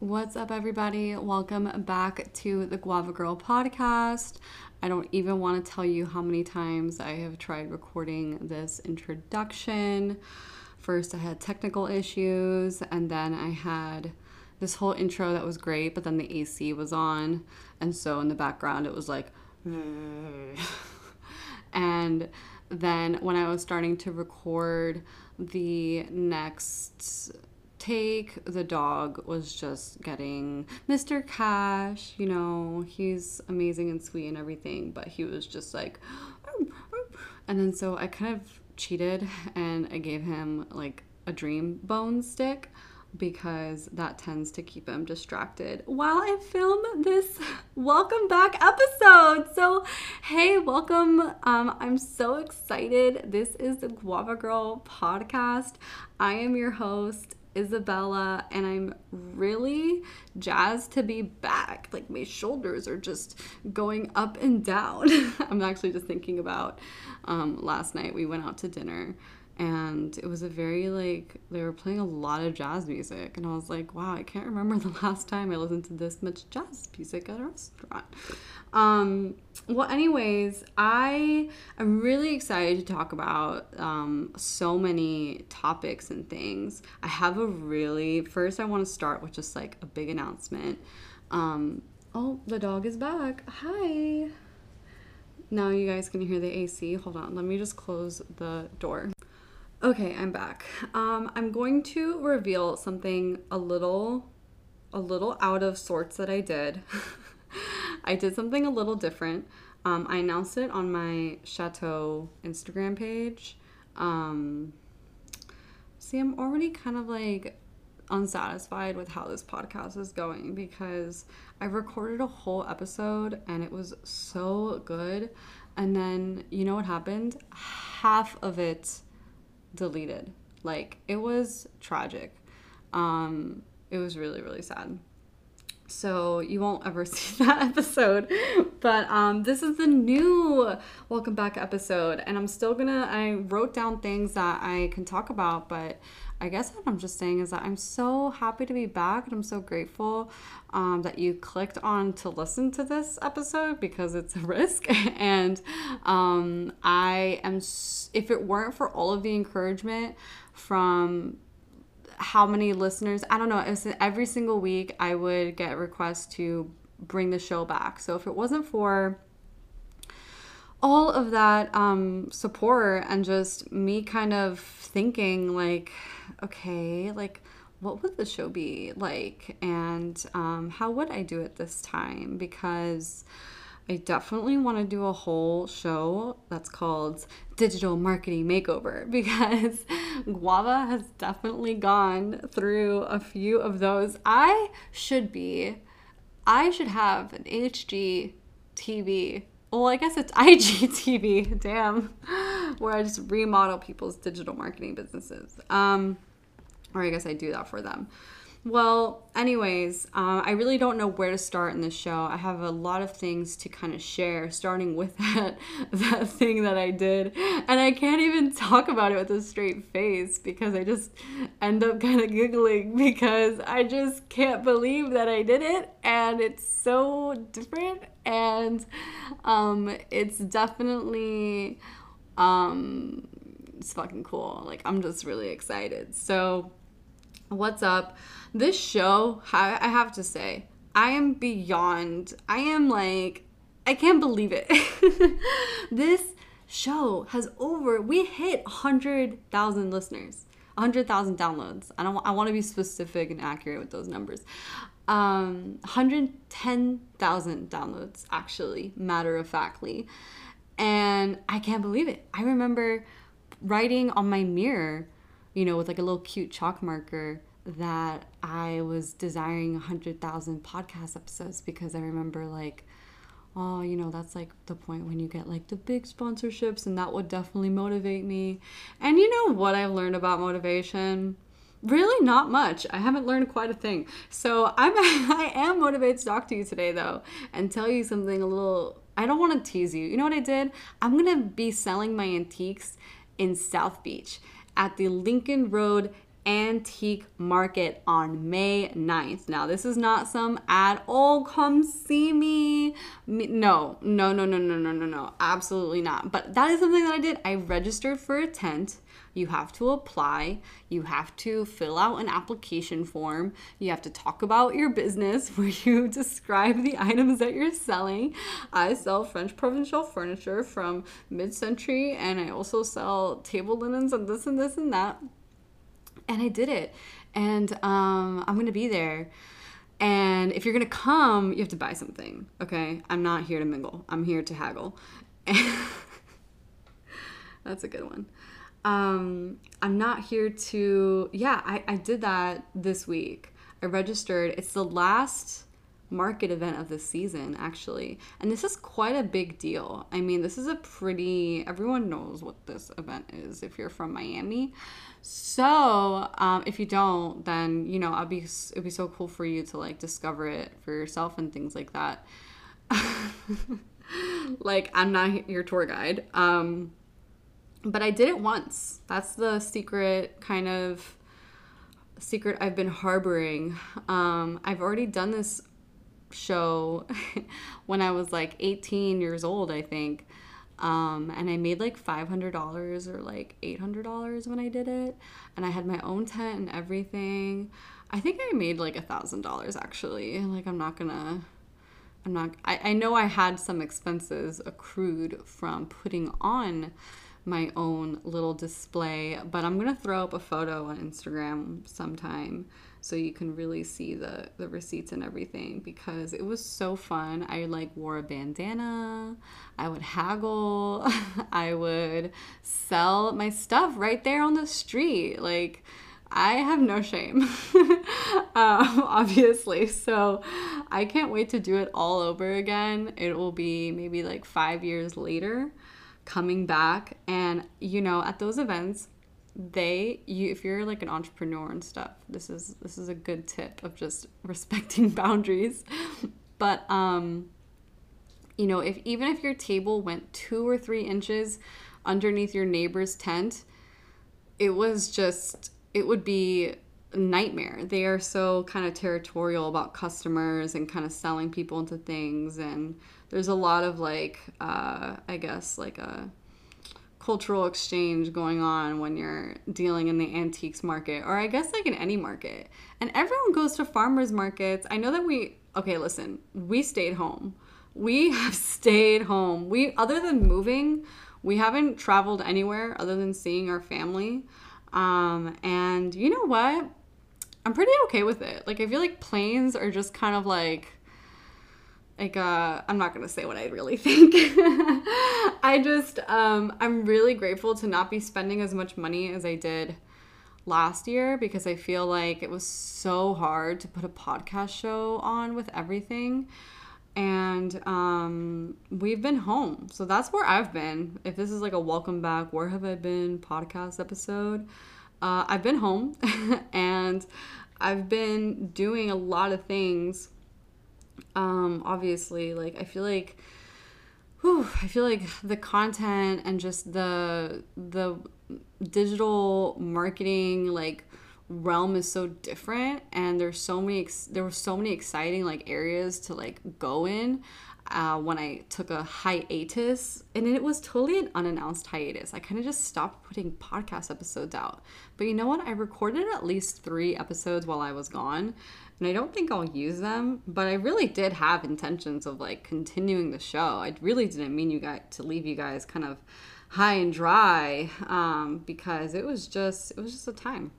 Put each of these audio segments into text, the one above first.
What's up, everybody? Welcome back to the Guava Girl podcast. I don't even want to tell you how many times I have tried recording this introduction. First, I had technical issues, and then I had this whole intro that was great, but then the AC was on, and so in the background it was like, and then when I was starting to record the next take, the dog was just getting Mr. Cash. You know, he's amazing and sweet and everything, but he was just like, and then so I kind of cheated and I gave him like a dream bone stick because that tends to keep him distracted while I film this welcome back episode. So, hey, welcome. Um, I'm so excited. This is the Guava Girl podcast. I am your host, Isabella, and I'm really jazzed to be back. Like, my shoulders are just going up and down. I'm actually just thinking about um, last night we went out to dinner and it was a very like they were playing a lot of jazz music and i was like wow i can't remember the last time i listened to this much jazz music at a restaurant. Um, well anyways i am really excited to talk about um, so many topics and things. I have a really first i want to start with just like a big announcement. Um, oh the dog is back. Hi. Now you guys can hear the AC. Hold on, let me just close the door. Okay, I'm back. Um, I'm going to reveal something a little, a little out of sorts that I did. I did something a little different. Um, I announced it on my Chateau Instagram page. Um, see, I'm already kind of like unsatisfied with how this podcast is going because I recorded a whole episode and it was so good. And then, you know what happened? Half of it deleted. Like it was tragic. Um, it was really really sad. So you won't ever see that episode. But um, this is the new welcome back episode, and I'm still gonna. I wrote down things that I can talk about, but I guess what I'm just saying is that I'm so happy to be back and I'm so grateful um, that you clicked on to listen to this episode because it's a risk. and um, I am, if it weren't for all of the encouragement from how many listeners, I don't know, it was every single week I would get requests to bring the show back. So if it wasn't for all of that um, support and just me kind of thinking like okay like what would the show be like? And um, how would i do it this time? Because i definitely want to do a whole show that's called digital marketing makeover because guava has definitely gone through a few of those. I should be i should have an hg tv well, I guess it's IGTV, damn, where I just remodel people's digital marketing businesses. Um, or I guess I do that for them. Well, anyways, uh, I really don't know where to start in this show. I have a lot of things to kind of share, starting with that that thing that I did, and I can't even talk about it with a straight face because I just end up kind of giggling because I just can't believe that I did it, and it's so different, and um, it's definitely um, it's fucking cool. Like I'm just really excited. So what's up. This show, I have to say, I am beyond, I am like, I can't believe it. this show has over, we hit 100,000 listeners. 100,000 downloads. I don't I want to be specific and accurate with those numbers. Um 110,000 downloads actually, matter of factly. And I can't believe it. I remember writing on my mirror you know, with like a little cute chalk marker that I was desiring 100,000 podcast episodes because I remember like, oh, you know, that's like the point when you get like the big sponsorships and that would definitely motivate me. And you know what I've learned about motivation? Really not much. I haven't learned quite a thing. So I'm I am motivated to talk to you today though and tell you something a little I don't want to tease you. You know what I did? I'm to be selling my antiques in South Beach at the Lincoln Road Antique Market on May 9th. Now, this is not some ad, oh, come see me. me. No, no, no, no, no, no, no, no. Absolutely not. But that is something that I did. I registered for a tent. You have to apply. You have to fill out an application form. You have to talk about your business where you describe the items that you're selling. I sell French provincial furniture from mid century, and I also sell table linens and this and this and that. And I did it. And um, I'm to be there. And if you're to come, you have to buy something. Okay. I'm not here to mingle, I'm here to haggle. That's a good one um, I'm not here to, yeah, I, I did that this week. I registered. It's the last market event of the season, actually. And this is quite a big deal. I mean, this is a pretty, everyone knows what this event is if you're from Miami. So, um, if you don't, then, you know, I'd be, it'd be so cool for you to like discover it for yourself and things like that. like, I'm not your tour guide. Um, but I did it once. That's the secret kind of secret I've been harboring. Um, I've already done this show when I was like 18 years old, I think. Um, and I made like $500 or like $800 when I did it. And I had my own tent and everything. I think I made like thousand dollars actually. Like, I'm not gonna, I'm not, I, I know I had some expenses accrued from putting on my own little display, but I'm gonna throw up a photo on Instagram sometime so you can really see the the receipts and everything because it was so fun. I like wore a bandana, I would haggle, I would sell my stuff right there on the street. Like I have no shame, um, obviously. So I can't wait to do it all over again. It will be maybe like five years later coming back. And you know at those events they you if you're like an entrepreneur and stuff this is this is a good tip of just respecting boundaries. But um you know if even if your table went two or three inches underneath your neighbor's tent it was just it would be a nightmare. They are so kind of territorial about customers and kind of selling people into things and there's a lot of like uh, I guess like a cultural exchange going on when you're dealing in the antiques market or I guess like in any market. And everyone goes to farmers markets. I know that we okay, listen, we stayed home. We have stayed home. We other than moving, we haven't traveled anywhere other than seeing our family. Um, and you know what? I'm pretty okay with it. Like I feel like planes are just kind of like like uh i'm not gonna say what i really think. I just um i'm really grateful to not be spending as much money as i did last year because i feel like it was so hard to put a podcast show on with everything. And um we've been home. So that's where i've been. If this is like a welcome back where have i been podcast episode? Uh, i've been home and i've been doing a lot of things um, obviously, like I feel like, whew, I feel like the content and just the the digital marketing like realm is so different and there's so many ex- there were so many exciting like areas to like go in uh, when I took a hiatus, and it was totally an unannounced hiatus. I kind of just stopped putting podcast episodes out. But you know what? I recorded at least three episodes while I was gone, and I don't think I'll use them, but I really did have intentions of like continuing the show. I really didn't mean you guys to leave you guys kind of high and dry um, because it was just it was just a time.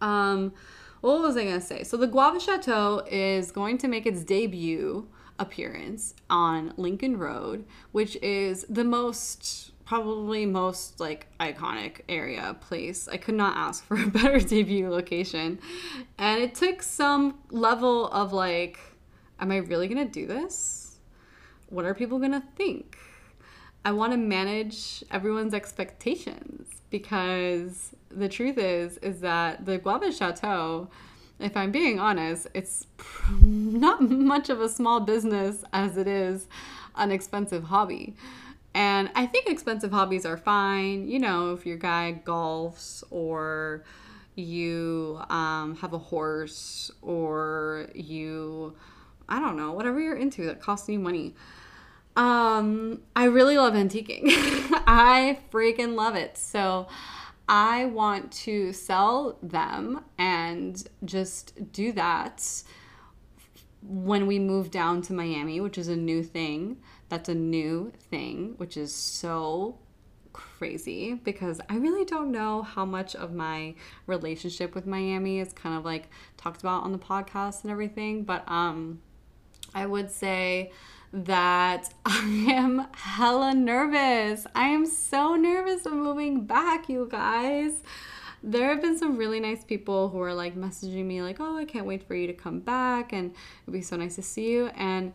Um, what was I gonna say? So the Guava Chateau is going to make its debut appearance on Lincoln Road, which is the most probably most like iconic area place. I could not ask for a better debut location. And it took some level of like, am I really gonna do this? What are people gonna think? I want to manage everyone's expectations because the truth is is that the Guava Chateau, if I'm being honest, it's not much of a small business as it is an expensive hobby. And I think expensive hobbies are fine, you know, if your guy golfs or you um, have a horse or you, I don't know, whatever you're into that costs you money. Um, I really love antiquing. I freaking love it. So I want to sell them and just do that when we move down to Miami, which is a new thing. That's a new thing, which is so crazy because I really don't know how much of my relationship with Miami is kind of like talked about on the podcast and everything, but um I would say that I am hella nervous. I am so nervous of moving back, you guys. There have been some really nice people who are like messaging me, like, oh, I can't wait for you to come back and it'd be so nice to see you. And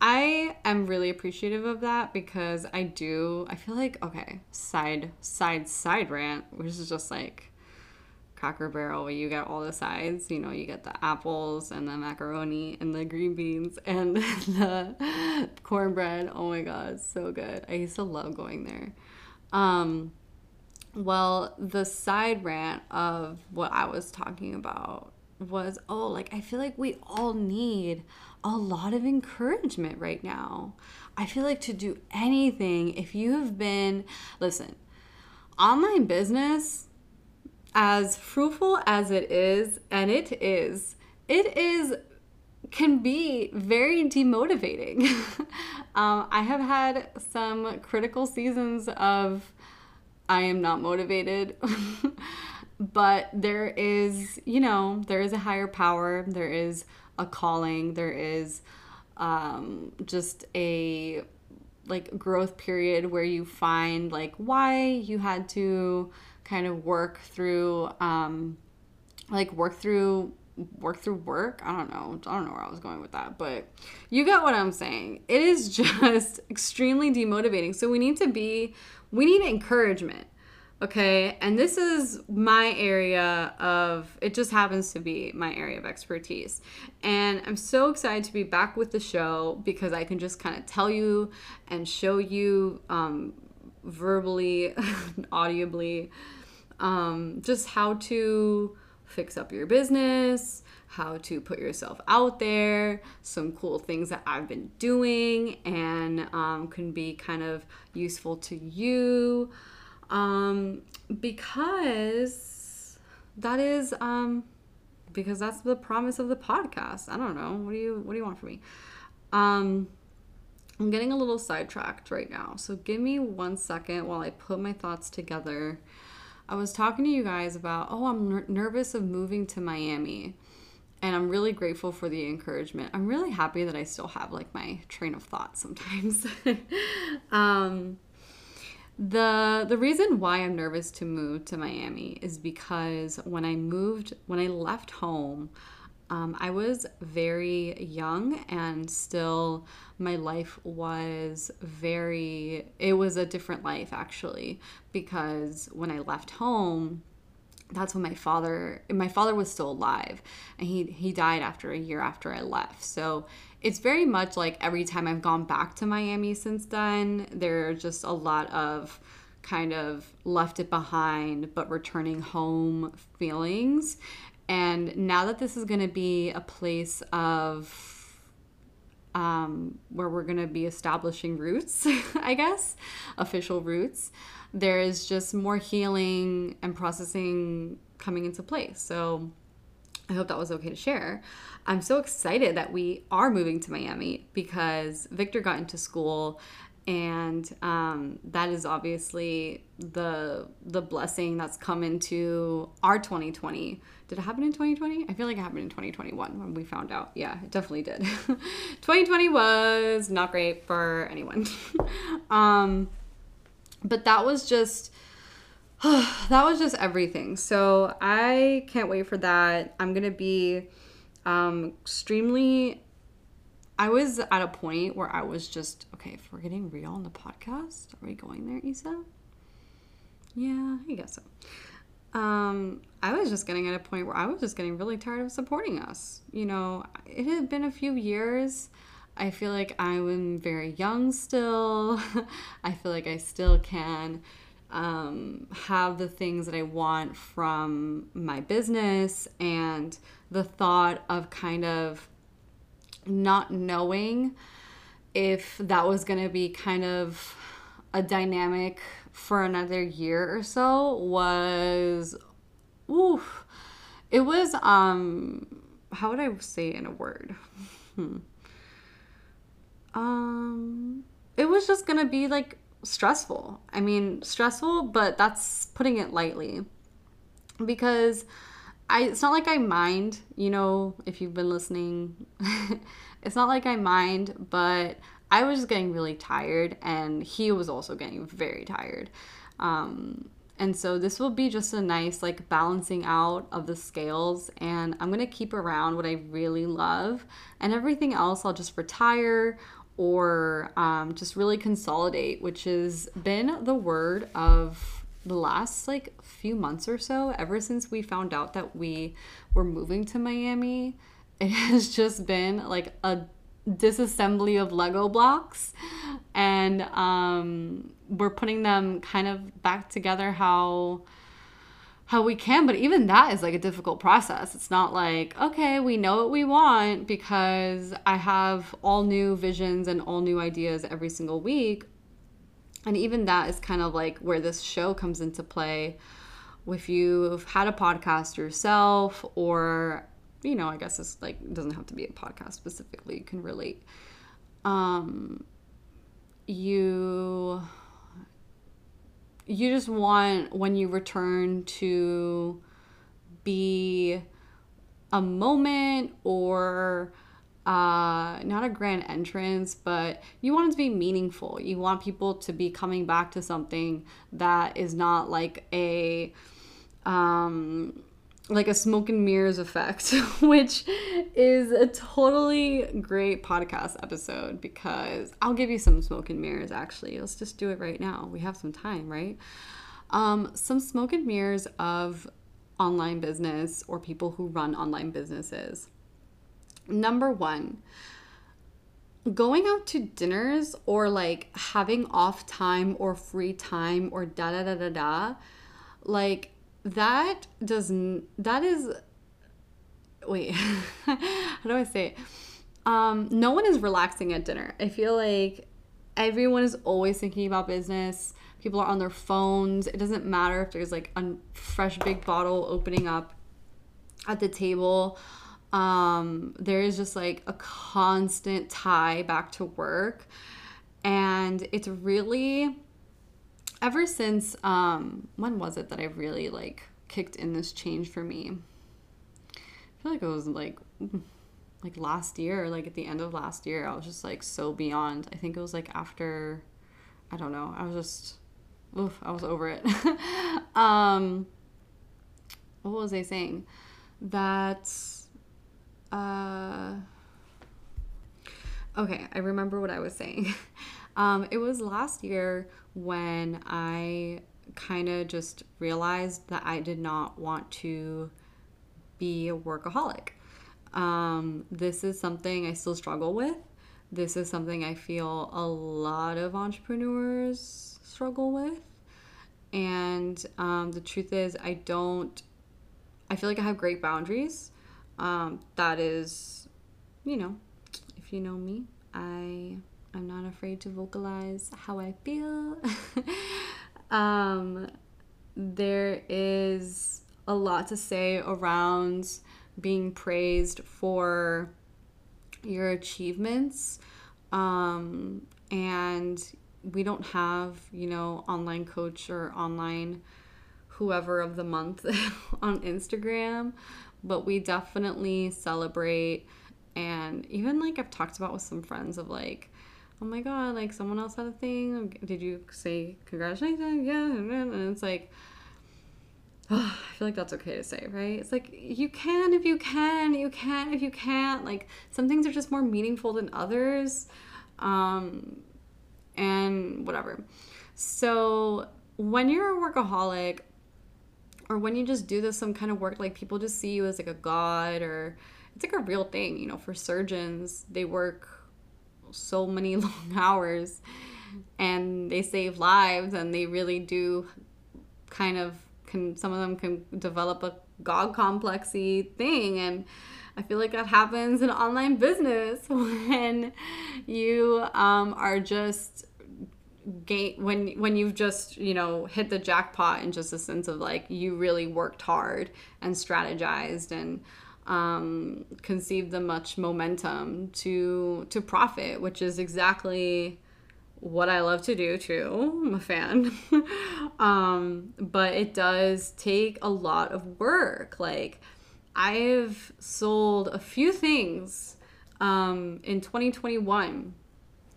I am really appreciative of that because I do, I feel like, okay, side, side, side rant, which is just like Cracker Barrel where you get all the sides. You know, you get the apples and the macaroni and the green beans and the cornbread. Oh my God, so good. I used to love going there. Um, well, the side rant of what I was talking about was oh, like, I feel like we all need a lot of encouragement right now. I feel like to do anything, if you have been, listen, online business, as fruitful as it is, and it is, it is can be very demotivating. um, I have had some critical seasons of I am not motivated. but there is, you know, there is a higher power, there is a calling, there is um, just a like growth period where you find like why you had to kind of work through um like work through work through work? I don't know. I don't know where i was going with that but you get what i'm saying. It is just extremely demotivating. So we need to be we need encouragement Okay, and this is my area of it just happens to be my area of expertise. And I'm so excited to be back with the show because I can just kind of tell you and show you um, verbally, audibly, um, just how to fix up your business, how to put yourself out there, some cool things that I've been doing and um, can be kind of useful to you um, because that is um, because that's the promise of the podcast. I don't know. What do you What do you want from me? Um, I'm getting a little sidetracked right now, so give me one second while I put my thoughts together. I was talking to you guys about, oh, I'm ner- nervous of moving to Miami. And I'm really grateful for the encouragement. I'm really happy that I still have like my train of thought sometimes. um, the the reason why I'm nervous to move to Miami is because when I moved when I left home um, I was very young and still my life was very it was a different life actually because when I left home that's when my father my father was still alive and he he died after a year after I left so it's very much like every time I've gone back to Miami since then, there are just a lot of kind of left it behind but returning home feelings. And now that this is going to be a place of um, where we're going to be establishing roots, I guess, official roots, there is just more healing and processing coming into place. So I hope that was okay to share. I'm so excited that we are moving to Miami because Victor got into school and um, that is obviously the the blessing that's come into our 2020 did it happen in 2020 i feel like it happened in 2021 when we found out yeah it definitely did 2020 was not great for anyone um, but that was just that was just everything so i can't wait for that i'm gonna be um, extremely I was at a point where I was just okay. If we're getting real on the podcast, are we going there, Isa? Yeah, I guess so. Um, I was just getting at a point where I was just getting really tired of supporting us. You know, it had been a few years. I feel like I'm very young still. I feel like I still can um, have the things that I want from my business and the thought of kind of not knowing if that was going to be kind of a dynamic for another year or so was oof it was um how would I say it in a word hmm. um it was just going to be like stressful. I mean, stressful, but that's putting it lightly. Because I it's not like I mind, you know, if you've been listening. it's not like I mind, but I was getting really tired and he was also getting very tired. Um and so this will be just a nice like balancing out of the scales and I'm going to keep around what I really love and everything else I'll just retire or um, just really consolidate, which has been the word of the last like few months or so, ever since we found out that we were moving to Miami. It has just been like a disassembly of Lego blocks, and um, we're putting them kind of back together how how we can but even that is like a difficult process. It's not like okay we know what we want because i have all new visions and all new ideas every single week. And even that is kind of like where this show comes into play. If you've had a podcast yourself or you know i guess it's like doesn't have to be a podcast specifically you can relate um you you just want when you return to be a moment or uh, not a grand entrance, but you want it to be meaningful. You want people to be coming back to something that is not like a um, like a smoke and mirrors effect, which is a totally great podcast episode because I'll give you some smoke and mirrors actually. Let's just do it right now. We have some time, right? Um, some smoke and mirrors of online business or people who run online businesses. Number one, going out to dinners or like having off time or free time or da da da da da, like that doesn't that is wait how do i say it? Um no one is relaxing at dinner. I feel like everyone is always thinking about business. People are on their phones. It doesn't matter if there's like a fresh big bottle opening up at the table. Um there is just like a constant tie back to work. And it's really ever since um when was it that I really like kicked in this change for me? I feel like it was like like last year, like at the end of last year, I was just like so beyond. I think it was like after I don't know. I was just oof, I was over it. um what was I saying? That uh okay, I remember what I was saying. Um, it was last year when I kind of just realized that I did not want to be a workaholic. Um, this is something I still struggle with. This is something I feel a lot of entrepreneurs struggle with. And um, the truth is, I don't, I feel like I have great boundaries. Um, that is, you know, if you know me, I I'm not afraid to vocalize how I feel. um, there is a lot to say around being praised for your achievements. Um, and we don't have, you know, online coach or online whoever of the month on Instagram, but we definitely celebrate. And even like I've talked about with some friends of like, oh my god, like someone else had a thing. Did you say congratulations? Yeah. And it's like, oh, I feel like that's okay to say, right? It's like you can if you can, you can if you can't. Like some things are just more meaningful than others. Um, and whatever. So when you're a workaholic, or when you just do this some kind of work, like people just see you as like a god, or it's like a real thing. You know, for surgeons, they work so many long hours and they save lives and they really do kind of can some of them can develop a god complexy thing and I feel like that happens in online business when you um, are just gain when when you've just you know hit the jackpot in just a sense of like you really worked hard and strategized and um, conceived the much momentum to to profit, which is exactly what I love to do too. I'm a fan. um, but it does take a lot of work. Like I've sold a few things um, in 2021,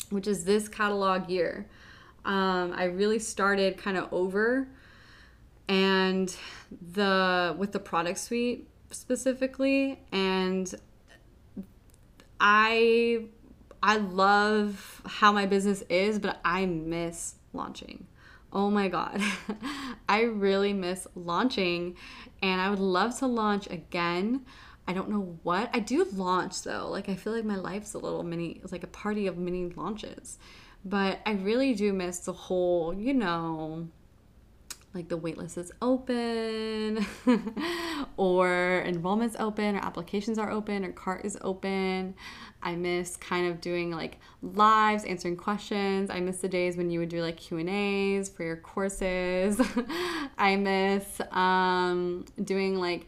which is this catalog year. Um, I really started kind of over and the with the product suite specifically and I I love how my business is, but I miss launching. Oh my god. I really miss launching and I would love to launch again. I don't know what. I do launch though. Like I feel like my life's a little mini it's like a party of mini launches. But I really do miss the whole, you know, like the waitlist is open or enrollment's open or applications are open or cart is open. I miss kind of doing like lives answering questions. I miss the days when you would do like q and a's for your courses. I miss um, doing like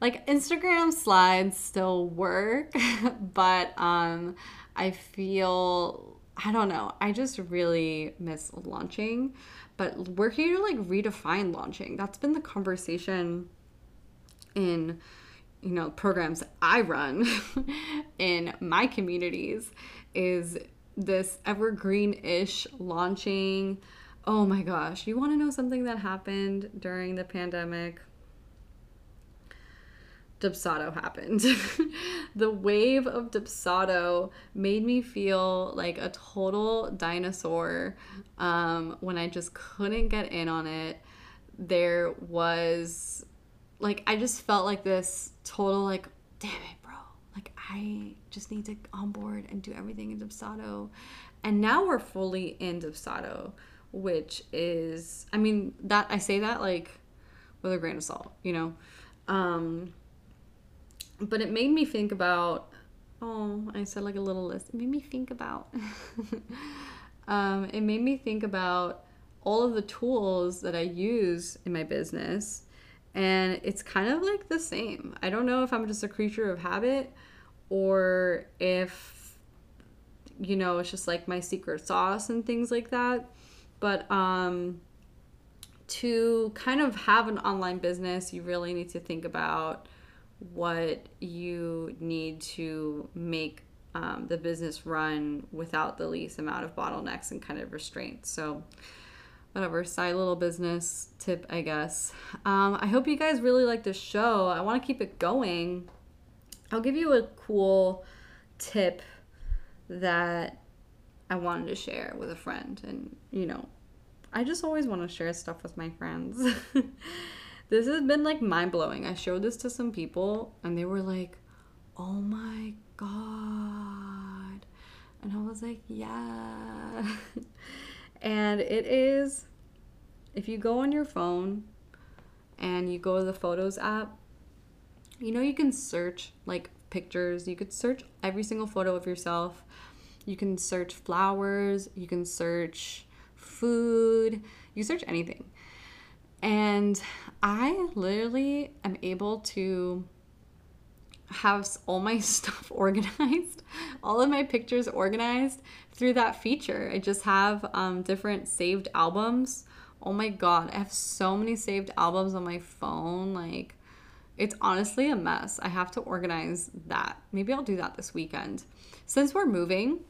like instagram slides still work but um, i feel i don't know. I just really miss launching but we're here to like redefine launching. That's been the conversation in you know programs I run in my communities is this evergreen-ish launching. Oh my gosh, you want to know something that happened during the pandemic? Dubsado happened. the wave of Dubsado made me feel like a total dinosaur um, when I just couldn't get in on it. There was, like, I just felt like this total, like, damn it, bro. Like, I just need to onboard and do everything in Dubsado. And now we're fully in Dubsado, which is, I mean, that I say that like with a grain of salt, you know? Um, but it made me think about oh i said like a little list. It made me think about um, it made me think about all of the tools that i use in my business and it's kind of like the same. I don't know if i'm just a creature of habit or if you know it's just like my secret sauce and things like that but um to kind of have an online business you really need to think about what you need to make um, the business run without the least amount of bottlenecks and kind of restraints. So, whatever, side little business tip, I guess. Um, I hope you guys really like this show. I want to keep it going. I'll give you a cool tip that I wanted to share with a friend. And, you know, I just always want to share stuff with my friends. This has been like mind blowing. I showed this to some people and they were like, oh my God. And I was like, yeah. and it is, if you go on your phone and you go to the Photos app, you know, you can search like pictures. You could search every single photo of yourself. You can search flowers. You can search food. You search anything. And I literally am able to have all my stuff organized, all of my pictures organized through that feature. I just have um, different saved albums. Oh my god, I have so many saved albums on my phone. Like, it's honestly a mess. I have to organize that. Maybe I'll do that this weekend. Since we're moving,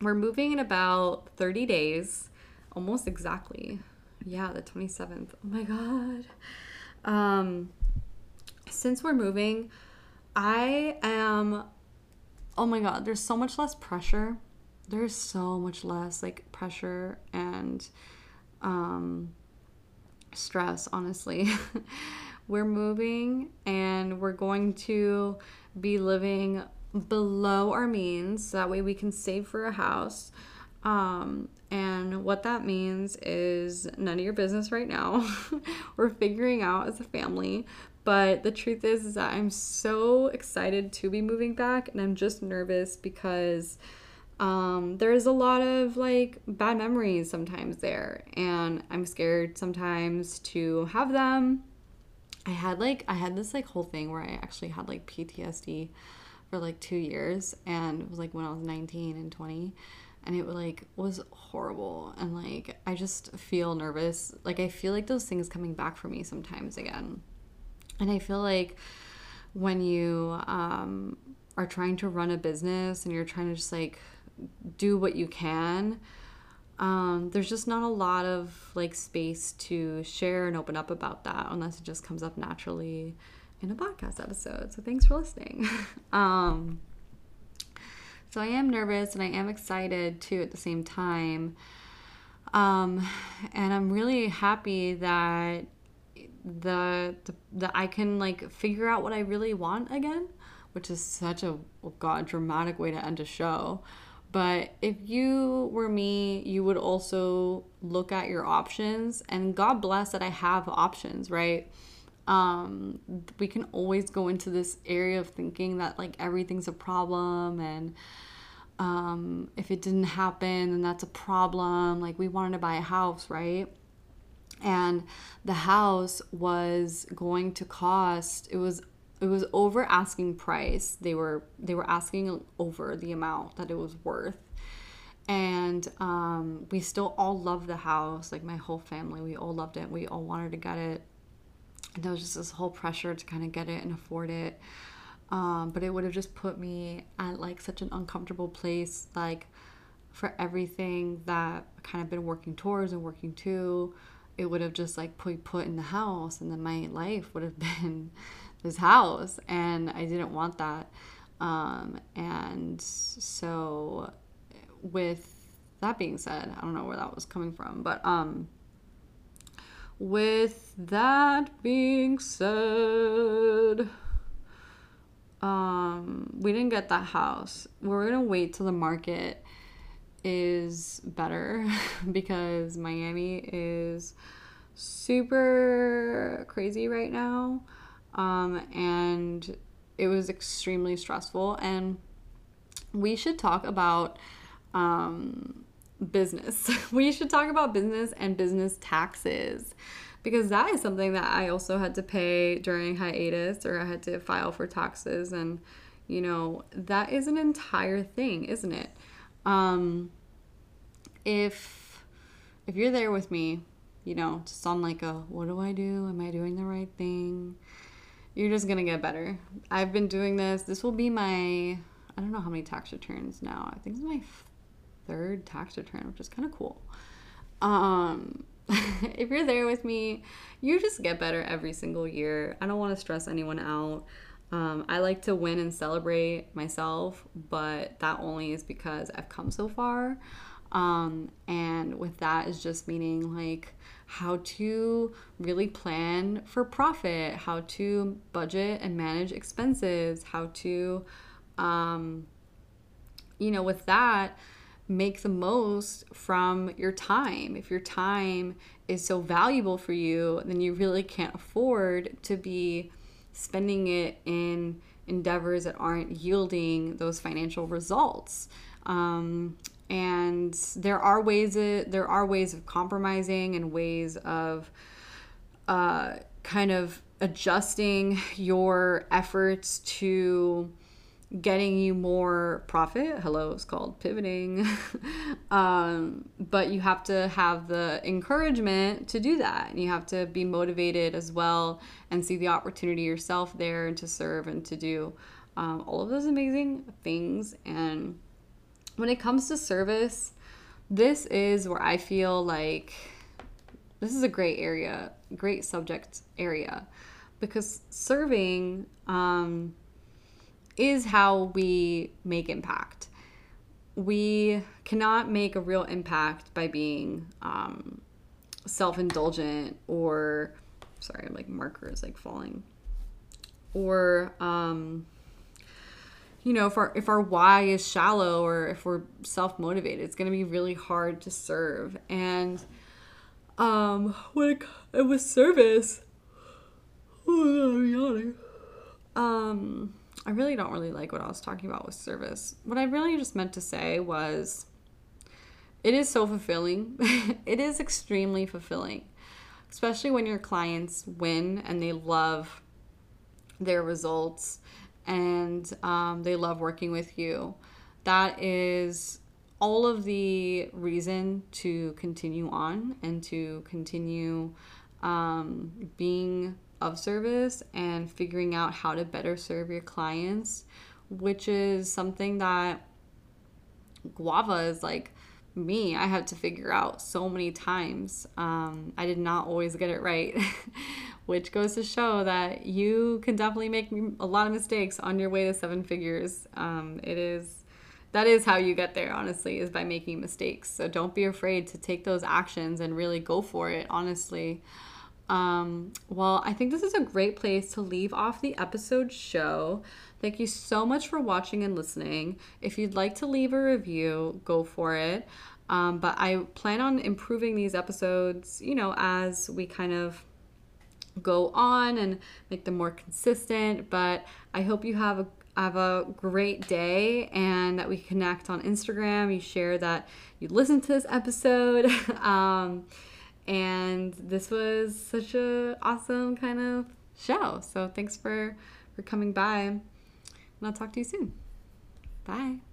we're moving in about 30 days, almost exactly yeah, the 27th. Oh my god. Um since we're moving, I am oh my god, there's so much less pressure. There's so much less like pressure and um stress, honestly. we're moving and we're going to be living below our means. So that way we can save for a house. Um, and what that means is none of your business right now. We're figuring out as a family. But the truth is, is that I'm so excited to be moving back, and I'm just nervous because um, there's a lot of like bad memories sometimes there, and I'm scared sometimes to have them. I had like I had this like whole thing where I actually had like PTSD for like two years, and it was like when I was 19 and 20 and it like was horrible. And like i just feel nervous. Like i feel like those things coming back for me sometimes again. And i feel like when you um, are trying to run a business and you're trying to just like do what you can um, there's just not a lot of like space to share and open up about that unless it just comes up naturally in a podcast episode. So thanks for listening. Um, so I am nervous and I am excited too at the same time. Um, and I'm really happy that the, the that I can like figure out what I really want again, which is such a oh god dramatic way to end a show. But if you were me, you would also look at your options and God bless that I have options, right? Um, we can always go into this area of thinking that like everything's a problem and um, if it didn't happen then that's a problem. Like we wanted to buy a house right? And the house was going to cost it was it was over asking price. They were they were asking over the amount that it was worth. And um, we still all loved the house like my whole family we all loved it we all wanted to get it there was just this whole pressure to kind of get it and afford it. Um, but it would have just put me at like such an uncomfortable place like for everything that I kind of been working towards and working to it would have just like put put in the house and then my life would have been this house and I didn't want that. Um, and so with that being said I don't know where that was coming from but um with that being said um, we didn't get that house. We're gonna wait till the market is better because Miami is super crazy right now. Um, and it was extremely stressful. And we should talk about um, business. we should talk about business and business taxes because that is something that I also had to pay during hiatus or I had to file for taxes and you know that is an entire thing isn't it? Um if if you're there with me you know just on like a what do I do? Am I doing the right thing? You're just gonna get better. I've been doing this. This will be my I don't know how many tax returns now. I think it's my third tax return which is kind of cool um if you're there with me, you just get better every single year. I don't want to stress anyone out. Um, I like to win and celebrate myself, but that only is because I've come so far. Um, and with that is just meaning like how to really plan for profit, how to budget and manage expenses, how to, um, you know, with that, make the most from your time. If your time is so valuable for you, then you really can't afford to be spending it in endeavors that aren't yielding those financial results. Um, and there are ways of, there are ways of compromising and ways of uh, kind of adjusting your efforts to getting you more profit. Hello, it's called pivoting. um, but you have to have the encouragement to do that. And you have to be motivated as well and see the opportunity yourself there and to serve and to do um, all of those amazing things. And when it comes to service, this is where I feel like this is a great area, great subject area, because serving. Um, is how we make impact. We cannot make a real impact by being um, self indulgent or, sorry, like marker is like falling, or, um, you know, if our if our why is shallow or if we're self motivated, it's gonna be really hard to serve. And um, when it, it was service, oh, I'm yawning. Um, I really don't really like what I was talking about with service. What I really just meant to say was, it is so fulfilling. it is extremely fulfilling, especially when your clients win and they love their results and um, they love working with you. That is all of the reason to continue on and to continue um, being of service and figuring out how to better serve your clients, which is something that Guava is like me. I had to figure out so many times. Um, I did not always get it right, which goes to show that you can definitely make a lot of mistakes on your way to seven figures. Um, it is that is how you get there honestly is by making mistakes so don't be afraid to take those actions and really go for it honestly um, well, I think this is a great place to leave off the episode show. Thank you so much for watching and listening. If you'd like to leave a review, go for it. Um, but I plan on improving these episodes, you know, as we kind of go on and make them more consistent. But I hope you have a have a great day and that we connect on Instagram. You share that you listened to this episode. um, and this was such a awesome kind of show. So thanks for for coming by. And I'll talk to you soon. Bye.